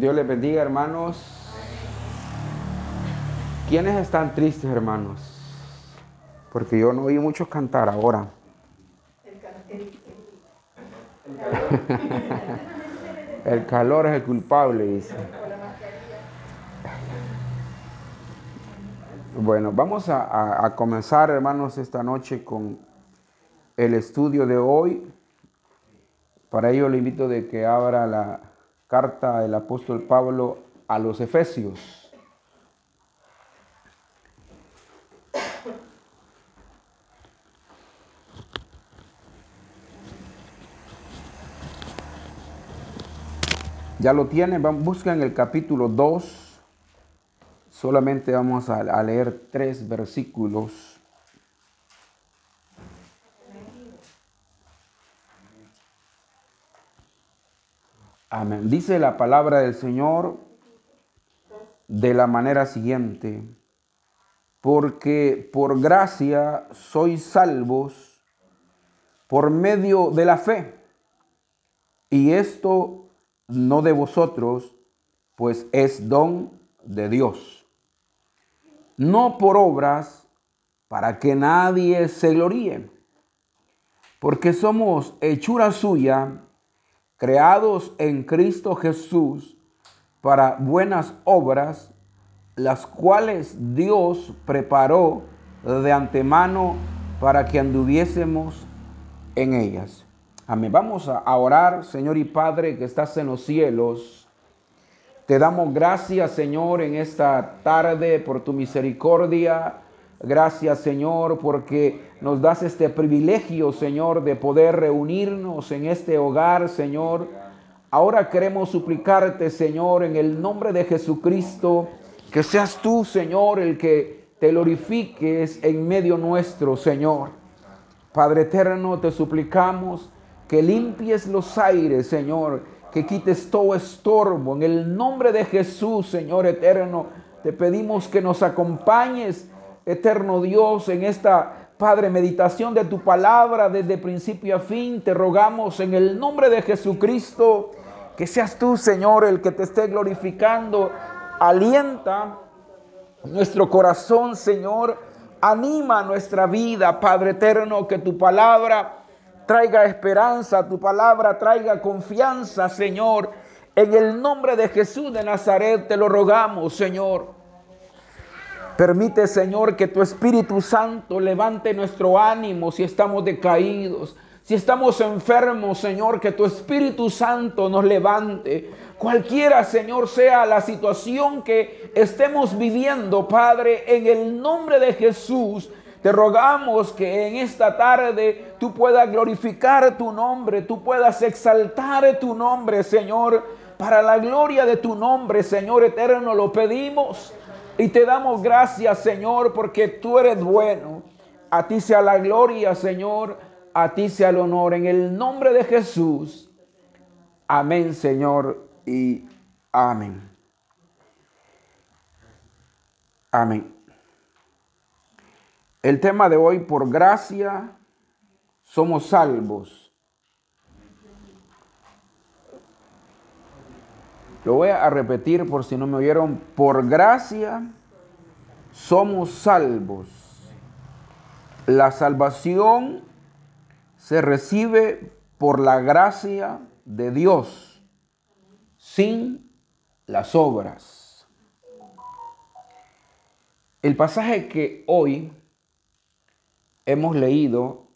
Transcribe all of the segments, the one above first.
Dios les bendiga, hermanos. ¿Quiénes están tristes, hermanos? Porque yo no oí muchos cantar ahora. El calor es el culpable, dice. Bueno, vamos a, a, comenzar, hermanos, esta noche con el estudio de hoy. Para ello le invito de que abra la carta del apóstol Pablo a los Efesios. Ya lo tienen, busquen el capítulo 2. Solamente vamos a, leer tres versículos. Amén. Dice la palabra del Señor de la manera siguiente. Porque por gracia sois salvos por medio de la fe. Y esto no de vosotros, pues es don de Dios. No por obras, para que nadie se gloríe, porque somos hechura suya, creados en Cristo Jesús para buenas obras, las cuales Dios preparó de antemano para que anduviésemos en ellas. Amén. Vamos a orar, Señor y Padre que estás en los cielos. Te damos gracias, Señor, en esta tarde por tu misericordia. Gracias, Señor, porque nos das este privilegio, Señor, de poder reunirnos en este hogar, Señor. Ahora queremos suplicarte, Señor, en el nombre de Jesucristo, que seas tú, Señor, el que te glorifiques en medio nuestro, Señor. Padre eterno, te suplicamos que limpies los aires, Señor, que quites todo estorbo. En el nombre de Jesús, Señor eterno, te pedimos que nos acompañes, eterno Dios, en esta, Padre, meditación de tu palabra desde principio a fin. Te rogamos en el nombre de Jesucristo, que seas tú, Señor, el que te esté glorificando. Alienta nuestro corazón, Señor. Anima nuestra vida, Padre eterno, que tu palabra traiga esperanza, tu palabra traiga confianza, Señor. En el nombre de Jesús de Nazaret te lo rogamos, Señor. Permite, Señor, que tu Espíritu Santo levante nuestro ánimo si estamos decaídos. Si estamos enfermos, Señor, que tu Espíritu Santo nos levante. Cualquiera, Señor, sea la situación que estemos viviendo, Padre, en el nombre de Jesús, te rogamos que en esta tarde tú puedas glorificar tu nombre, tú puedas exaltar tu nombre, Señor, para la gloria de tu nombre, Señor eterno, lo pedimos y te damos gracias, Señor, porque tú eres bueno. A ti sea la gloria, Señor, a ti sea el honor, en el nombre de Jesús. Amén, Señor, y amén. Amén. El tema de hoy, por gracia somos salvos. Lo voy a repetir por si no me oyeron. Por gracia somos salvos. La salvación se recibe por la gracia de Dios, sin las obras. El pasaje que hoy hemos leído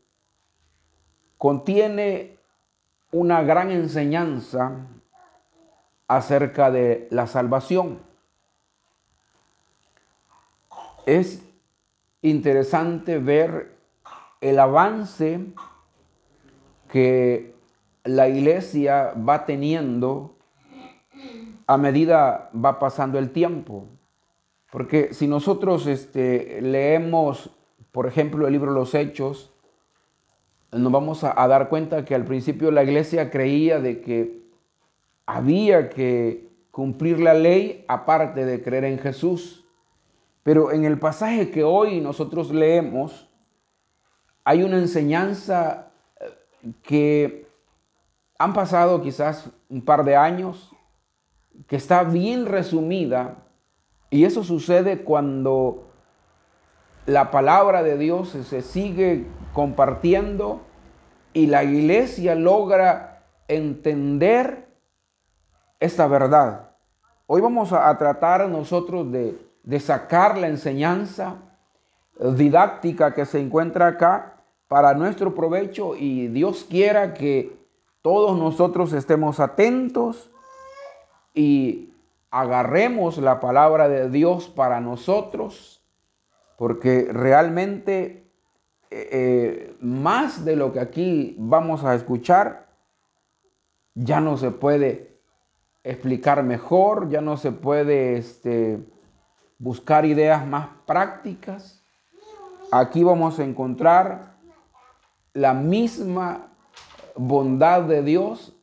contiene una gran enseñanza acerca de la salvación. Es interesante ver el avance que la iglesia va teniendo a medida va pasando el tiempo. Porque si nosotros este, leemos por ejemplo, el libro los Hechos, nos vamos a, dar cuenta que al principio la iglesia creía de que había que cumplir la ley aparte de creer en Jesús. Pero en el pasaje que hoy nosotros leemos, hay una enseñanza eh, que han pasado quizás un par de años que está bien resumida y eso sucede cuando la palabra de Dios se sigue compartiendo y la iglesia logra entender esta verdad. Hoy vamos a, tratar nosotros de, sacar la enseñanza didáctica que se encuentra acá para nuestro provecho y Dios quiera que todos nosotros estemos atentos y agarremos la palabra de Dios para nosotros, porque realmente eh, eh, más de lo que aquí vamos a escuchar ya no se puede explicar mejor, ya no se puede este, buscar ideas más prácticas. Aquí vamos a encontrar la misma bondad de Dios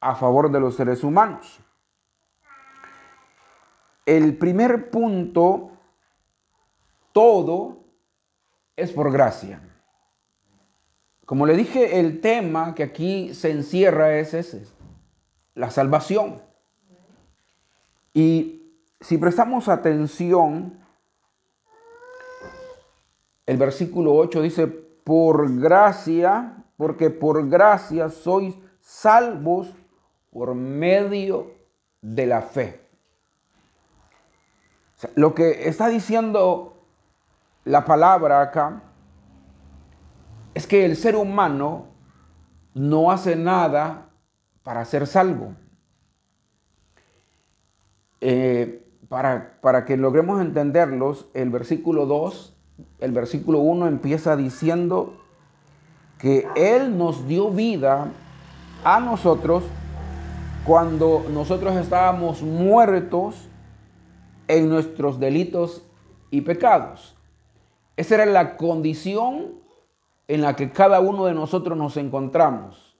a favor de los seres humanos. El primer punto, todo es por gracia. Como le dije, el tema que aquí se encierra es ese, la salvación. Y si prestamos atención, el versículo 8 dice, por gracia, porque por gracia sois salvos por medio de la fe lo que está diciendo la palabra acá es que el ser humano no hace nada para ser salvo. Eh, para, para, que logremos entenderlos, el versículo 2, el versículo 1 empieza diciendo que Él nos dio vida a nosotros cuando nosotros estábamos muertos en nuestros delitos y pecados. Esa era la condición en la que cada uno de nosotros nos encontramos.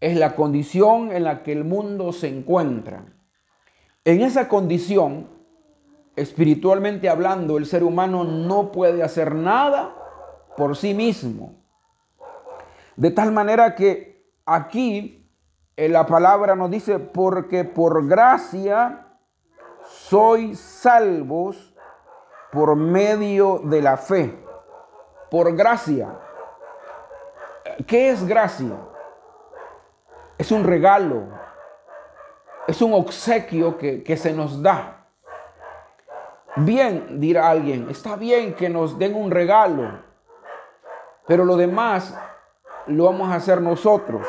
Es la condición en la que el mundo se encuentra. En esa condición, espiritualmente hablando, el ser humano no puede hacer nada por sí mismo. De tal manera que aquí en la palabra nos dice, porque por gracia soy salvos por medio de la fe, por gracia. ¿Qué es gracia? Es un regalo, es un obsequio que, que se nos da. Bien, dirá alguien, está bien que nos den un regalo, pero lo demás lo vamos a hacer nosotros.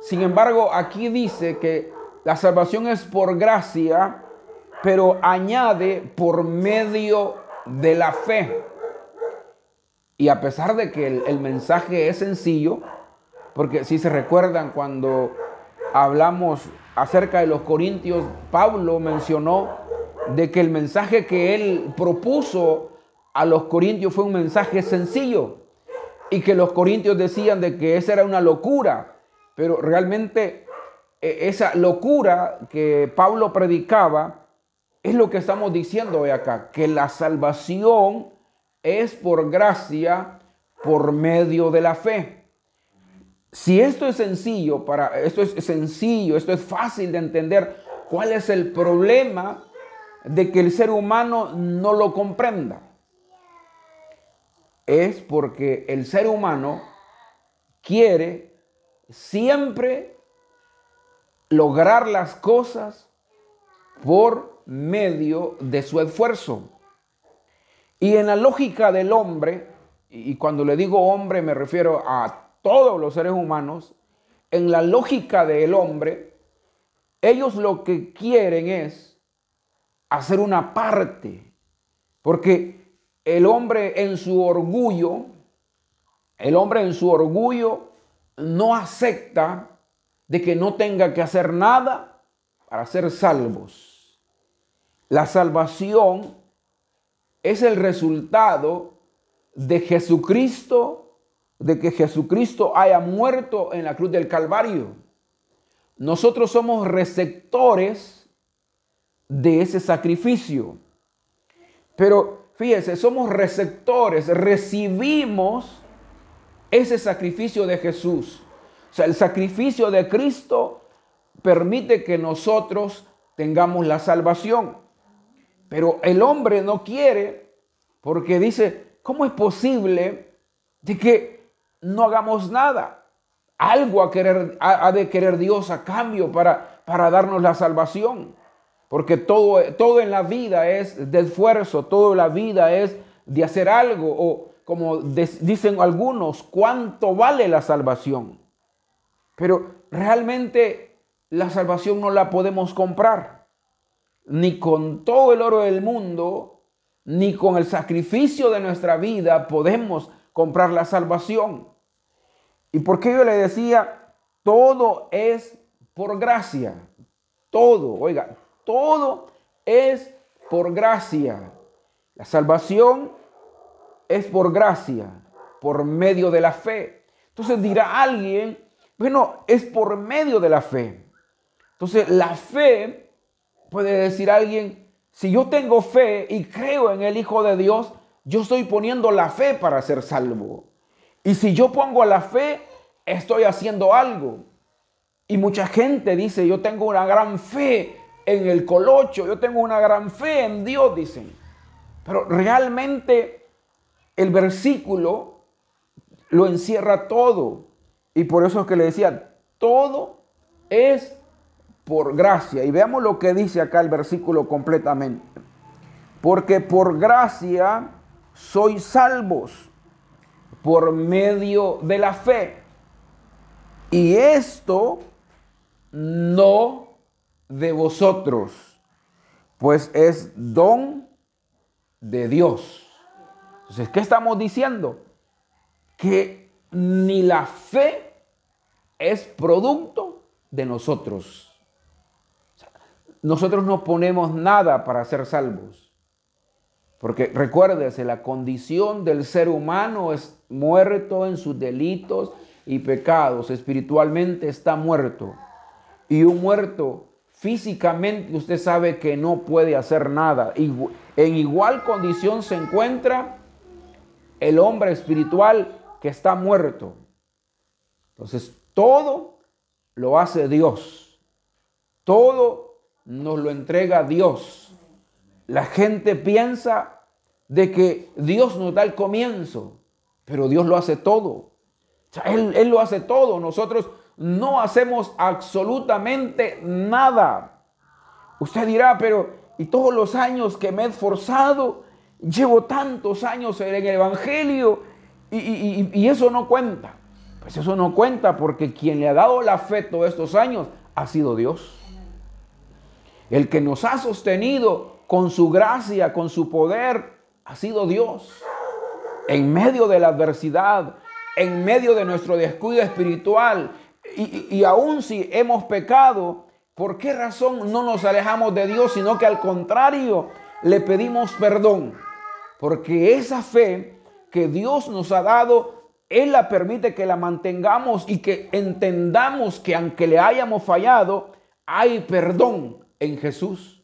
Sin embargo, aquí dice que la salvación es por gracia pero añade por medio de la fe. Y a pesar de que el, mensaje es sencillo, porque si se recuerdan cuando hablamos acerca de los corintios, Pablo mencionó de que el mensaje que él propuso a los corintios fue un mensaje sencillo y que los corintios decían de que esa era una locura, pero realmente e, esa locura que Pablo predicaba es lo que estamos diciendo hoy acá, que la salvación es por gracia, por medio de la fe. Si esto es sencillo, para esto es sencillo, esto es fácil de entender, ¿cuál es el problema de que el ser humano no lo comprenda? Es porque el ser humano quiere siempre lograr las cosas por medio de su esfuerzo. Y en la lógica del hombre, y cuando le digo hombre me refiero a todos los seres humanos, en la lógica del hombre, ellos lo que quieren es hacer una parte, porque el hombre en su orgullo, el hombre en su orgullo no acepta de que no tenga que hacer nada para ser salvos. La salvación es el resultado de Jesucristo, de que Jesucristo haya muerto en la cruz del Calvario. Nosotros somos receptores de ese sacrificio. Pero fíjense, somos receptores, recibimos ese sacrificio de Jesús. O sea, el sacrificio de Cristo permite que nosotros tengamos la salvación. Pero el hombre no quiere porque dice, ¿cómo es posible de que no hagamos nada? Algo a querer, ha, de querer Dios a cambio para, para darnos la salvación. Porque todo, todo en la vida es de esfuerzo, todo en la vida es de hacer algo. O como dicen algunos, ¿cuánto vale la salvación? Pero realmente la salvación no la podemos comprar. Ni con todo el oro del mundo, ni con el sacrificio de nuestra vida podemos comprar la salvación. ¿Y por qué yo le decía, todo es por gracia? Todo, oiga, todo es por gracia. La salvación es por gracia, por medio de la fe. Entonces dirá alguien, bueno, es por medio de la fe. Entonces la fe, puede decir alguien, si yo tengo fe y creo en el Hijo de Dios, yo estoy poniendo la fe para ser salvo. Y si yo pongo la fe, estoy haciendo algo. Y mucha gente dice, yo tengo una gran fe en el colocho, yo tengo una gran fe en Dios, dicen. Pero realmente el versículo lo encierra todo. Y por eso es que le decía, todo es por gracia. Y veamos lo que dice acá el versículo completamente. Porque por gracia sois salvos por medio de la fe. Y esto no de vosotros, pues es don de Dios entonces, ¿qué estamos diciendo? Que ni la fe es producto de nosotros. Nosotros no ponemos nada para ser salvos. Porque recuérdese, la condición del ser humano es muerto en sus delitos y pecados. Espiritualmente está muerto. Y un muerto físicamente usted sabe que no puede hacer nada. En igual condición se encuentra el hombre espiritual que está muerto. Entonces, todo lo hace Dios. Todo nos lo entrega Dios. La gente piensa de que Dios nos da el comienzo, pero Dios lo hace todo. él, lo hace todo. Nosotros no hacemos absolutamente nada. Usted dirá, pero ¿y todos los años que me he esforzado? llevo tantos años en el Evangelio y, eso no cuenta. Pues eso no cuenta porque quien le ha dado la fe todos estos años ha sido Dios. El que nos ha sostenido con su gracia, con su poder, ha sido Dios. En medio de la adversidad, en medio de nuestro descuido espiritual, y, y aún si hemos pecado, ¿por qué razón no nos alejamos de Dios, sino que al contrario le pedimos perdón? Porque esa fe que Dios nos ha dado, Él la permite que la mantengamos y que entendamos que aunque le hayamos fallado, hay perdón en Jesús.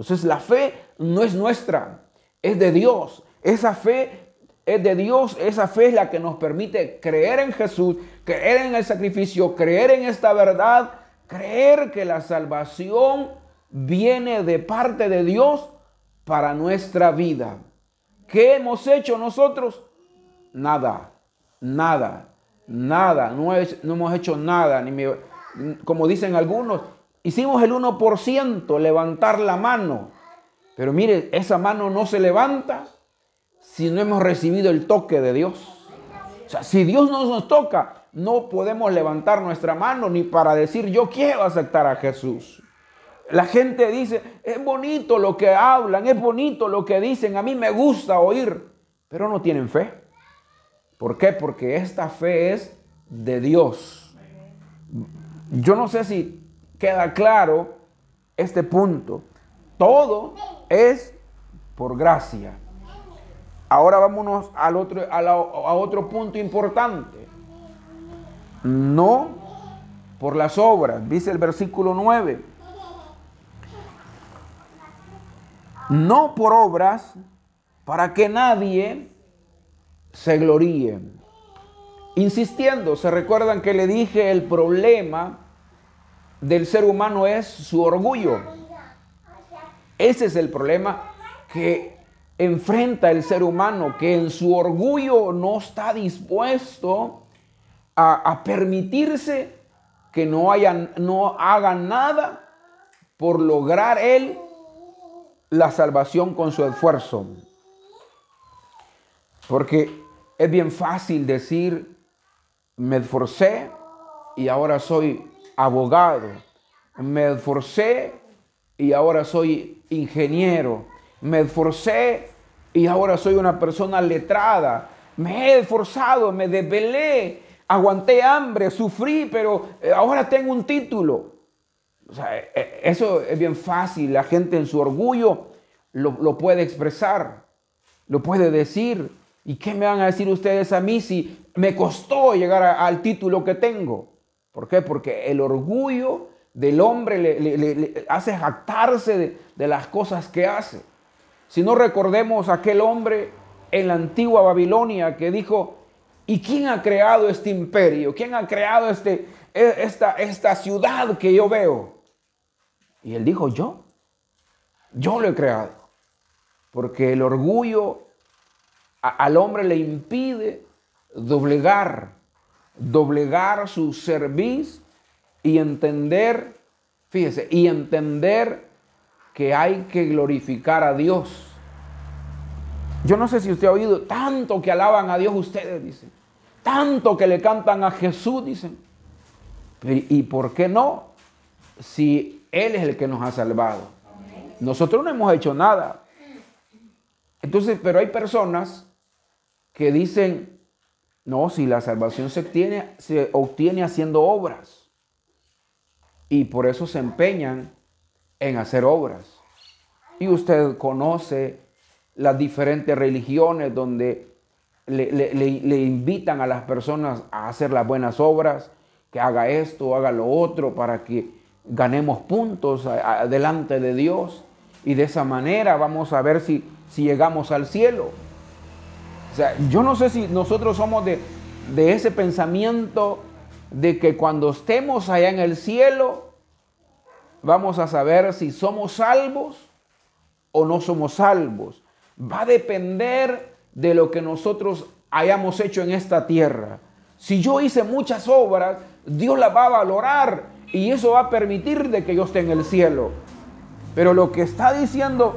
Entonces la fe no es nuestra, es de Dios. Esa fe es de Dios, esa fe es la que nos permite creer en Jesús, creer en el sacrificio, creer en esta verdad, creer que la salvación viene de parte de Dios para nuestra vida. ¿Qué hemos hecho nosotros? Nada, nada, nada. No, hemos hecho nada. Ni como dicen algunos, hicimos el 1%, levantar la mano. Pero mire, esa mano no se levanta si no hemos recibido el toque de Dios. O sea, si Dios no nos toca, no podemos levantar nuestra mano ni para decir yo quiero aceptar a Jesús. La gente dice, es bonito lo que hablan, es bonito lo que dicen, a mí me gusta oír, pero no tienen fe. ¿Por qué? Porque esta fe es de Dios. Yo no sé si queda claro este punto. Todo es por gracia. Ahora vámonos otro, a, a otro punto importante. No por las obras, dice el versículo 9 no por obras, para que nadie se gloríe. Insistiendo, se recuerdan que le dije el problema del ser humano es su orgullo. Ese es el problema que enfrenta el ser humano, que en su orgullo no está dispuesto a, permitirse que no, hayan, no haga nada por lograr él la salvación con su esfuerzo. Porque es bien fácil decir, me esforcé y ahora soy abogado. Me esforcé y ahora soy ingeniero. Me esforcé y ahora soy una persona letrada. Me he esforzado, me desvelé, aguanté hambre, sufrí, pero eh, ahora tengo un título. O sea, e, e, eso es bien fácil. La gente en su orgullo lo, lo puede expresar, lo puede decir. ¿Y qué me van a decir ustedes a mí si me costó llegar al título que tengo? ¿Por qué? Porque el orgullo del hombre le, hace jactarse de, las cosas que hace. Si no recordemos aquel hombre en la antigua Babilonia que dijo, ¿y quién ha creado este imperio? ¿Quién ha creado este, e, esta, esta ciudad que yo veo? Y él dijo, yo, yo lo he creado. Porque el orgullo al hombre le impide doblegar, doblegar su servicio y entender, fíjese, y entender que hay que glorificar a Dios. Yo no sé si usted ha oído tanto que alaban a Dios ustedes, dicen. Tanto que le cantan a Jesús, dicen. ¿Y por qué no? Si Él es el que nos ha salvado. Nosotros no hemos hecho nada. Entonces, pero hay personas que dicen, no, si la salvación se obtiene, haciendo obras. Y por eso se empeñan en hacer obras. Y usted conoce las diferentes religiones donde le, invitan a las personas a hacer las buenas obras, que haga esto, haga lo otro, para que ganemos puntos delante de Dios. Y de esa manera vamos a ver si, si llegamos al cielo. O sea, yo no sé si nosotros somos de, ese pensamiento de que cuando estemos allá en el cielo, vamos a saber si somos salvos o no somos salvos. Va a depender de lo que nosotros hayamos hecho en esta tierra. Si yo hice muchas obras, Dios las va a valorar y eso va a permitir de que yo esté en el cielo. Pero lo que está diciendo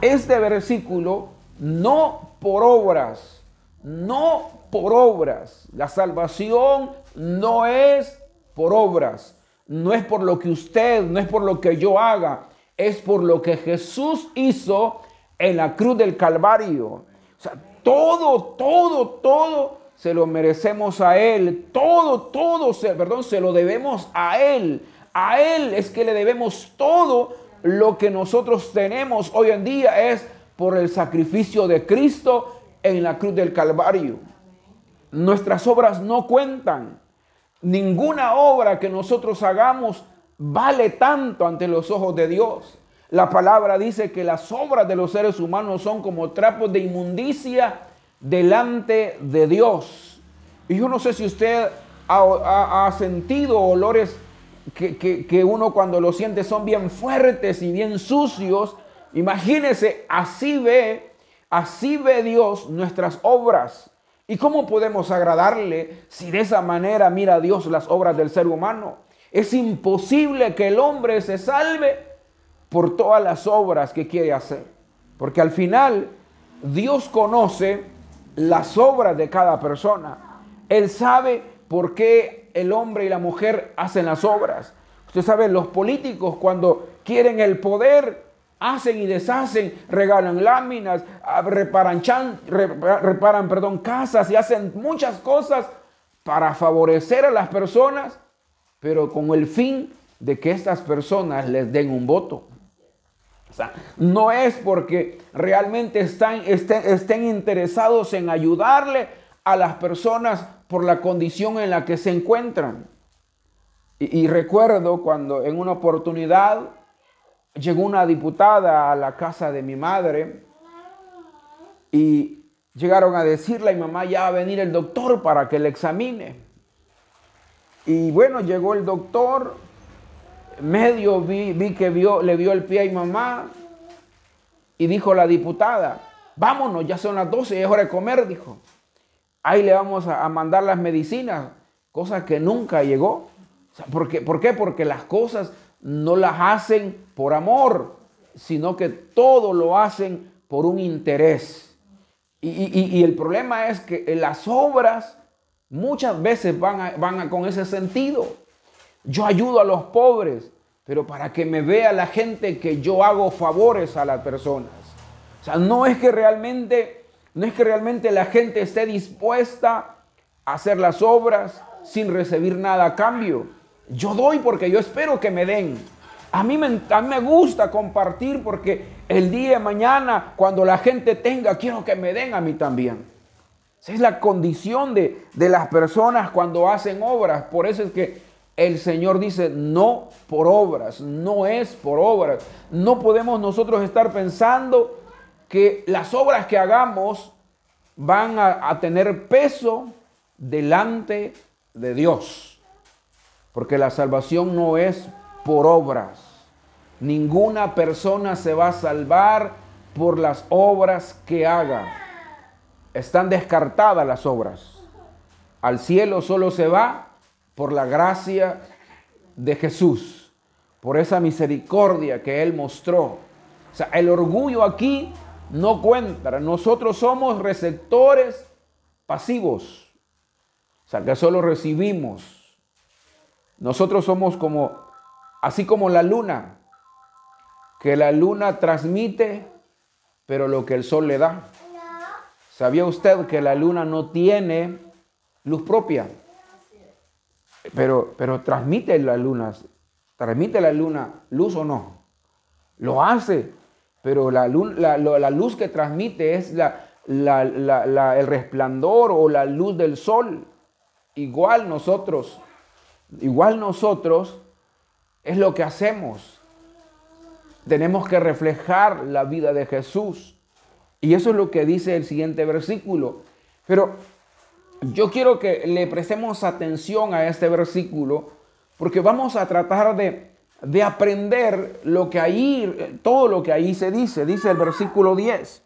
este versículo no por obras, no por obras. La salvación no es por obras, no es por lo que usted, no es por lo que yo haga, es por lo que Jesús hizo en la cruz del Calvario. O sea, todo, todo, todo se lo merecemos a Él. Todo, todo, se, perdón, se lo debemos a Él. A Él es que le debemos todo lo que nosotros tenemos hoy en día es por el sacrificio de Cristo en la cruz del Calvario. Nuestras obras no cuentan. Ninguna obra que nosotros hagamos vale tanto ante los ojos de Dios. La palabra dice que las obras de los seres humanos son como trapos de inmundicia delante de Dios. Y yo no sé si usted ha, sentido olores que, que, uno cuando lo siente son bien fuertes y bien sucios Imagínese, así ve, así ve Dios nuestras obras. ¿Y cómo podemos agradarle si de esa manera mira Dios las obras del ser humano? Es imposible que el hombre se salve por todas las obras que quiere hacer. Porque al final Dios conoce las obras de cada persona. Él sabe por qué el hombre y la mujer hacen las obras. Usted sabe, los políticos cuando quieren el poder hacen y deshacen, regalan láminas, ah, reparan, reparan perdón, casas y hacen muchas cosas para favorecer a las personas, pero con el fin de que estas personas les den un voto. No es porque realmente están, estén, interesados en ayudarle a las personas por la condición en la que se encuentran. y recuerdo cuando en una oportunidad llegó una diputada a la casa de mi madre y llegaron a decirle a mi mamá, ya va a venir el doctor para que le examine. Y bueno, llegó el doctor, medio vi, vi que vio, le vio el pie a mi mamá Y dijo la diputada, vámonos, ya son las 12, es hora de comer, dijo. Ahí le vamos a, mandar las medicinas, cosa que nunca llegó. ¿por, qué? ¿Por qué? Porque las cosas no las hacen por amor, sino que todo lo hacen por un interés. Y, el problema es que las obras muchas veces van, con ese sentido. Yo ayudo a los pobres, pero para que me vea la gente que yo hago favores a las personas. O sea, no es que realmente, no es que realmente la gente esté dispuesta a hacer las obras sin recibir nada a cambio. Yo doy porque yo espero que me den. A mí, me, gusta compartir porque el día de mañana, cuando la gente tenga, quiero que me den a mí también. Esa es la condición de, de las personas cuando hacen obras. Por eso es que el Señor dice, no por obras, no es por obras. No podemos nosotros estar pensando que las obras que hagamos van a, tener peso delante de Dios. Porque la salvación no es por obras. Ninguna persona se va a salvar por las obras que haga. Están descartadas las obras. Al cielo solo se va por la gracia de Jesús, por esa misericordia que Él mostró. O sea, el orgullo aquí no cuenta. Nosotros somos receptores pasivos. O sea, que solo recibimos. Nosotros somos como, así como la luna, que la luna transmite, pero lo que el sol le da. ¿Sabía usted que la luna no tiene luz propia? Pero, pero transmite la luna, transmite la luna luz o no. Lo hace, pero la, la, luz que transmite es el resplandor o la luz del sol. Igual nosotros, igual nosotros es lo que hacemos. Tenemos que reflejar la vida de Jesús. Y eso es lo que dice el siguiente versículo. Pero yo quiero que le prestemos atención a este versículo porque vamos a tratar de, aprender lo que ahí, todo lo que ahí se dice. Dice el versículo 10.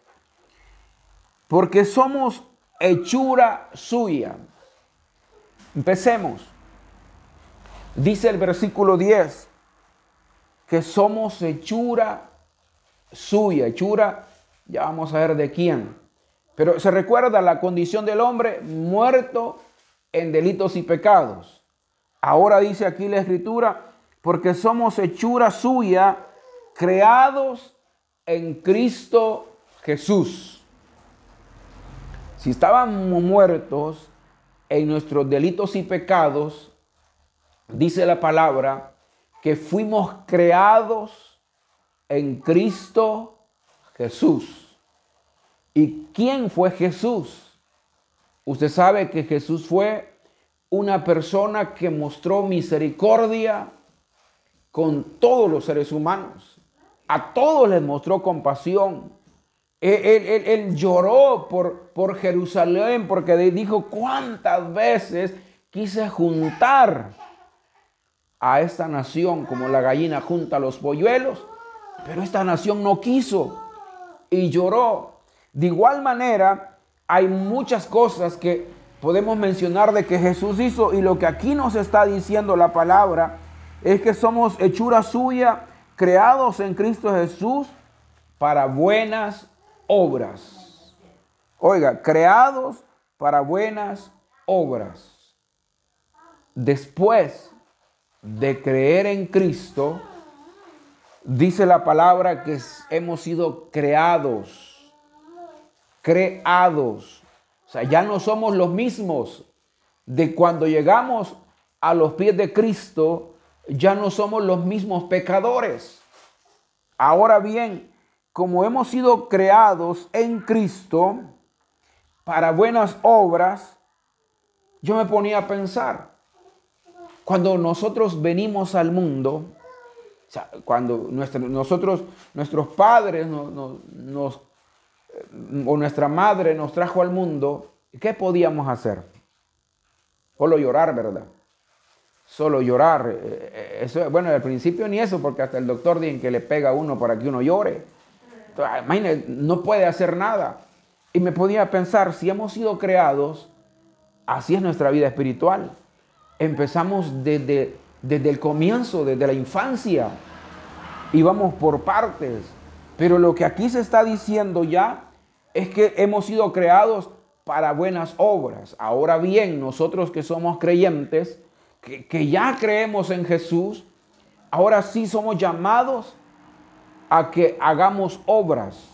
Porque somos hechura suya. Empecemos. Dice el versículo 10 que somos hechura suya. Hechura, ya vamos a ver de quién. Pero se recuerda la condición del hombre muerto en delitos y pecados. Ahora dice aquí la escritura, porque somos hechura suya, creados en Cristo Jesús. Si estábamos muertos en nuestros delitos y pecados, dice la palabra que fuimos creados en Cristo Jesús. ¿Y quién fue Jesús? Usted sabe que Jesús fue una persona que mostró misericordia con todos los seres humanos. A todos les mostró compasión. Él, lloró por, por Jerusalén porque dijo cuántas veces quise juntar a esta nación como la gallina junta a los polluelos, pero esta nación no quiso y lloró. De igual manera, hay muchas cosas que podemos mencionar de que Jesús hizo y lo que aquí nos está diciendo la palabra es que somos hechura suya, creados en Cristo Jesús para buenas obras. Oiga, creados para buenas obras. Después de creer en Cristo, dice la palabra que hemos sido creados creados. O sea, ya no somos los mismos de cuando llegamos a los pies de Cristo, ya no somos los mismos pecadores. Ahora bien, como hemos sido creados en Cristo para buenas obras, yo me ponía a pensar, cuando nosotros venimos al mundo, cuando nosotros, nuestros padres nos o nuestra madre nos trajo al mundo, ¿qué podíamos hacer? Solo llorar, ¿verdad? Solo llorar. Eh, eh, eso, bueno, al principio ni eso, porque hasta el doctor dice que le pega a uno para que uno llore. Imagínate, no puede hacer nada. Y me podía pensar, si hemos sido creados, así es nuestra vida espiritual. Empezamos desde, desde el comienzo, desde la infancia, y vamos por partes. Pero lo que aquí se está diciendo ya es que hemos sido creados para buenas obras. Ahora bien, nosotros que somos creyentes, que, que ya creemos en Jesús, ahora sí somos llamados a que hagamos obras.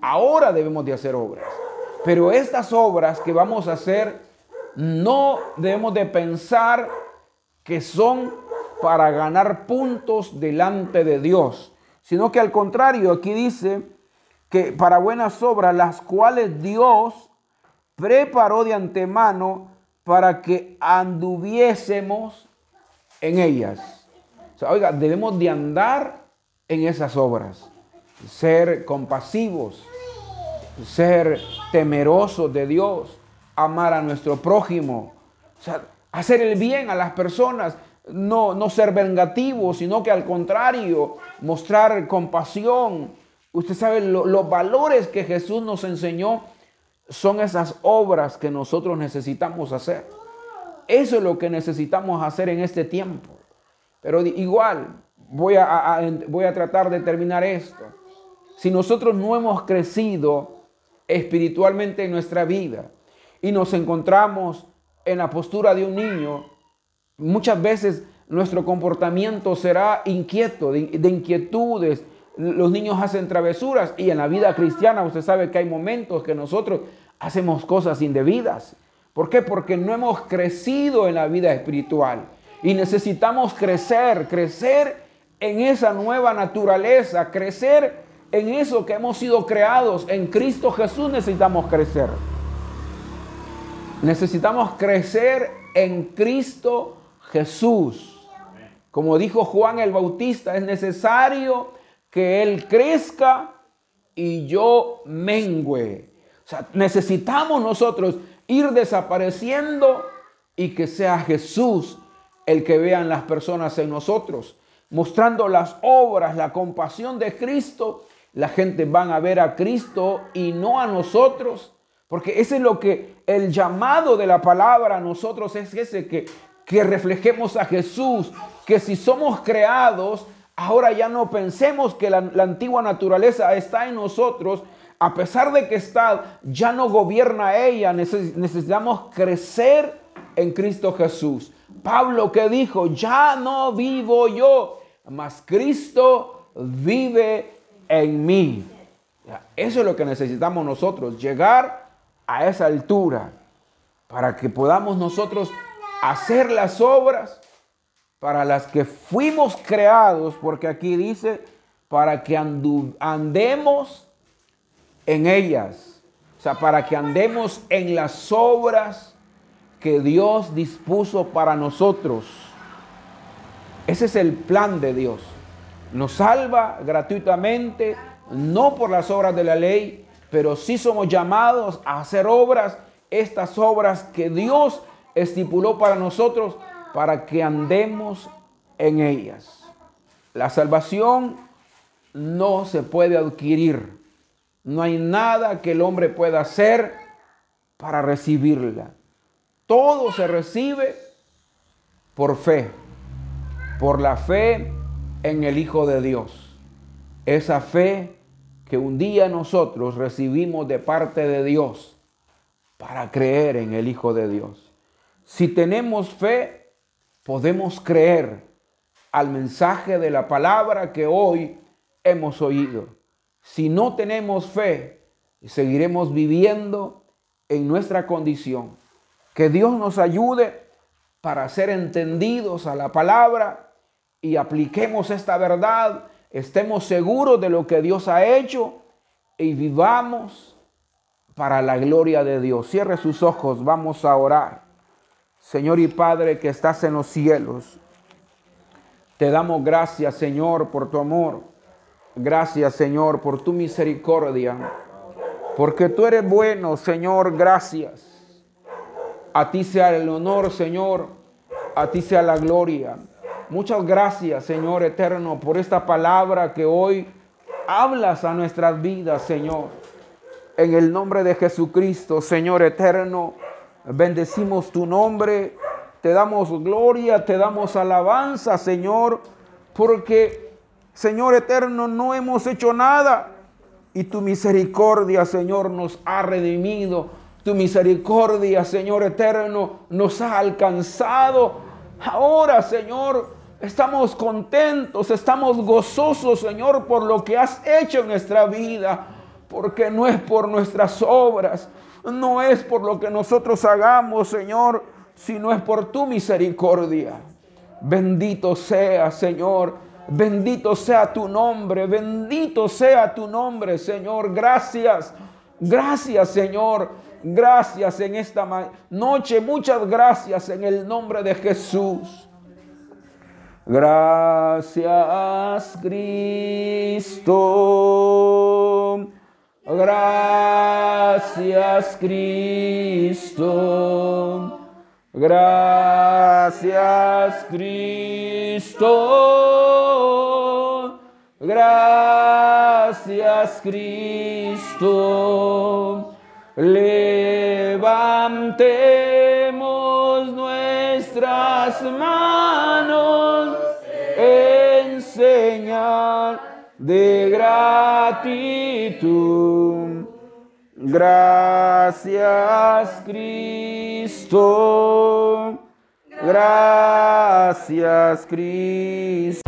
Ahora debemos de hacer obras. Pero estas obras que vamos a hacer, no debemos de pensar que son para ganar puntos delante de Dios, sino que al contrario, aquí dice que para buenas obras, las cuales Dios preparó de antemano para que anduviésemos en ellas. O sea, oiga, debemos de andar en esas obras, ser compasivos, ser temerosos de Dios, amar a nuestro prójimo, o sea, hacer el bien a las personas, no, no ser vengativos, sino que al contrario, mostrar compasión. Usted sabe, los valores que Jesús nos enseñó son esas obras que nosotros necesitamos hacer. Eso es lo que necesitamos hacer en este tiempo. Pero igual, voy a, voy a tratar de terminar esto. Si nosotros no hemos crecido espiritualmente en nuestra vida y nos encontramos en la postura de un niño, muchas veces nuestro comportamiento será inquieto, de, de, inquietudes. Los niños hacen travesuras y en la vida cristiana usted sabe que hay momentos que nosotros hacemos cosas indebidas. ¿Por qué? Porque no hemos crecido en la vida espiritual y necesitamos crecer, crecer en esa nueva naturaleza, crecer en eso que hemos sido creados. En Cristo Jesús necesitamos crecer. Necesitamos crecer en Cristo Jesús. Como dijo Juan el Bautista, es necesario que Él crezca y yo mengüe. O sea, necesitamos nosotros ir desapareciendo y que sea Jesús el que vean las personas en nosotros, mostrando las obras, la compasión de Cristo. La gente van a ver a Cristo y no a nosotros, porque ese es lo que el llamado de la palabra a nosotros es ese que que reflejemos a Jesús, que si somos creados, ahora ya no pensemos que la, antigua naturaleza está en nosotros, a pesar de que está, ya no gobierna ella, necesitamos crecer en Cristo Jesús. Pablo que dijo, ya no vivo yo, mas Cristo vive en mí. Eso es lo que necesitamos nosotros, llegar a esa altura para que podamos nosotros hacer las obras para las que fuimos creados, porque aquí dice, para que andemos en ellas. O sea, para que andemos en las obras que Dios dispuso para nosotros. Ese es el plan de Dios. Nos salva gratuitamente, no por las obras de la ley, pero sí somos llamados a hacer obras, estas obras que Dios estipuló para nosotros para que andemos en ellas. La salvación no se puede adquirir. No hay nada que el hombre pueda hacer para recibirla. Todo se recibe por fe, por la fe en el Hijo de Dios. Esa fe que un día nosotros recibimos de parte de Dios para creer en el Hijo de Dios. Si tenemos fe, podemos creer al mensaje de la palabra que hoy hemos oído. Si no tenemos fe, seguiremos viviendo en nuestra condición. Que Dios nos ayude para ser entendidos a la palabra y apliquemos esta verdad, estemos seguros de lo que Dios ha hecho y vivamos para la gloria de Dios. Cierre sus ojos, vamos a orar. Señor y Padre que estás en los cielos, te damos gracias, Señor, por tu amor. Gracias, Señor, por tu misericordia. Porque tú eres bueno, Señor, gracias. A ti sea el honor, Señor. A ti sea la gloria. Muchas gracias, Señor eterno, por esta palabra que hoy hablas a nuestras vidas, Señor. En el nombre de Jesucristo, Señor eterno, bendecimos tu nombre, te damos gloria, te damos alabanza, Señor, porque, Señor eterno, no hemos hecho nada y tu misericordia, Señor, nos ha redimido. Tu misericordia, Señor eterno, nos ha alcanzado. Ahora, Señor, estamos contentos, estamos gozosos, Señor, por lo que has hecho en nuestra vida. Porque no es por nuestras obras, no es por lo que nosotros hagamos, Señor, sino es por tu misericordia. Bendito sea, Señor, Bendito sea tu nombre, bendito sea tu nombre, Señor. Gracias, gracias, Señor. Gracias en esta noche, muchas gracias en el nombre de Jesús. Gracias, Cristo. Gracias, Cristo. Gracias, Cristo. Gracias, Cristo. Levantemos nuestras manos señal de gratitud. Gracias Cristo. Gracias Cristo.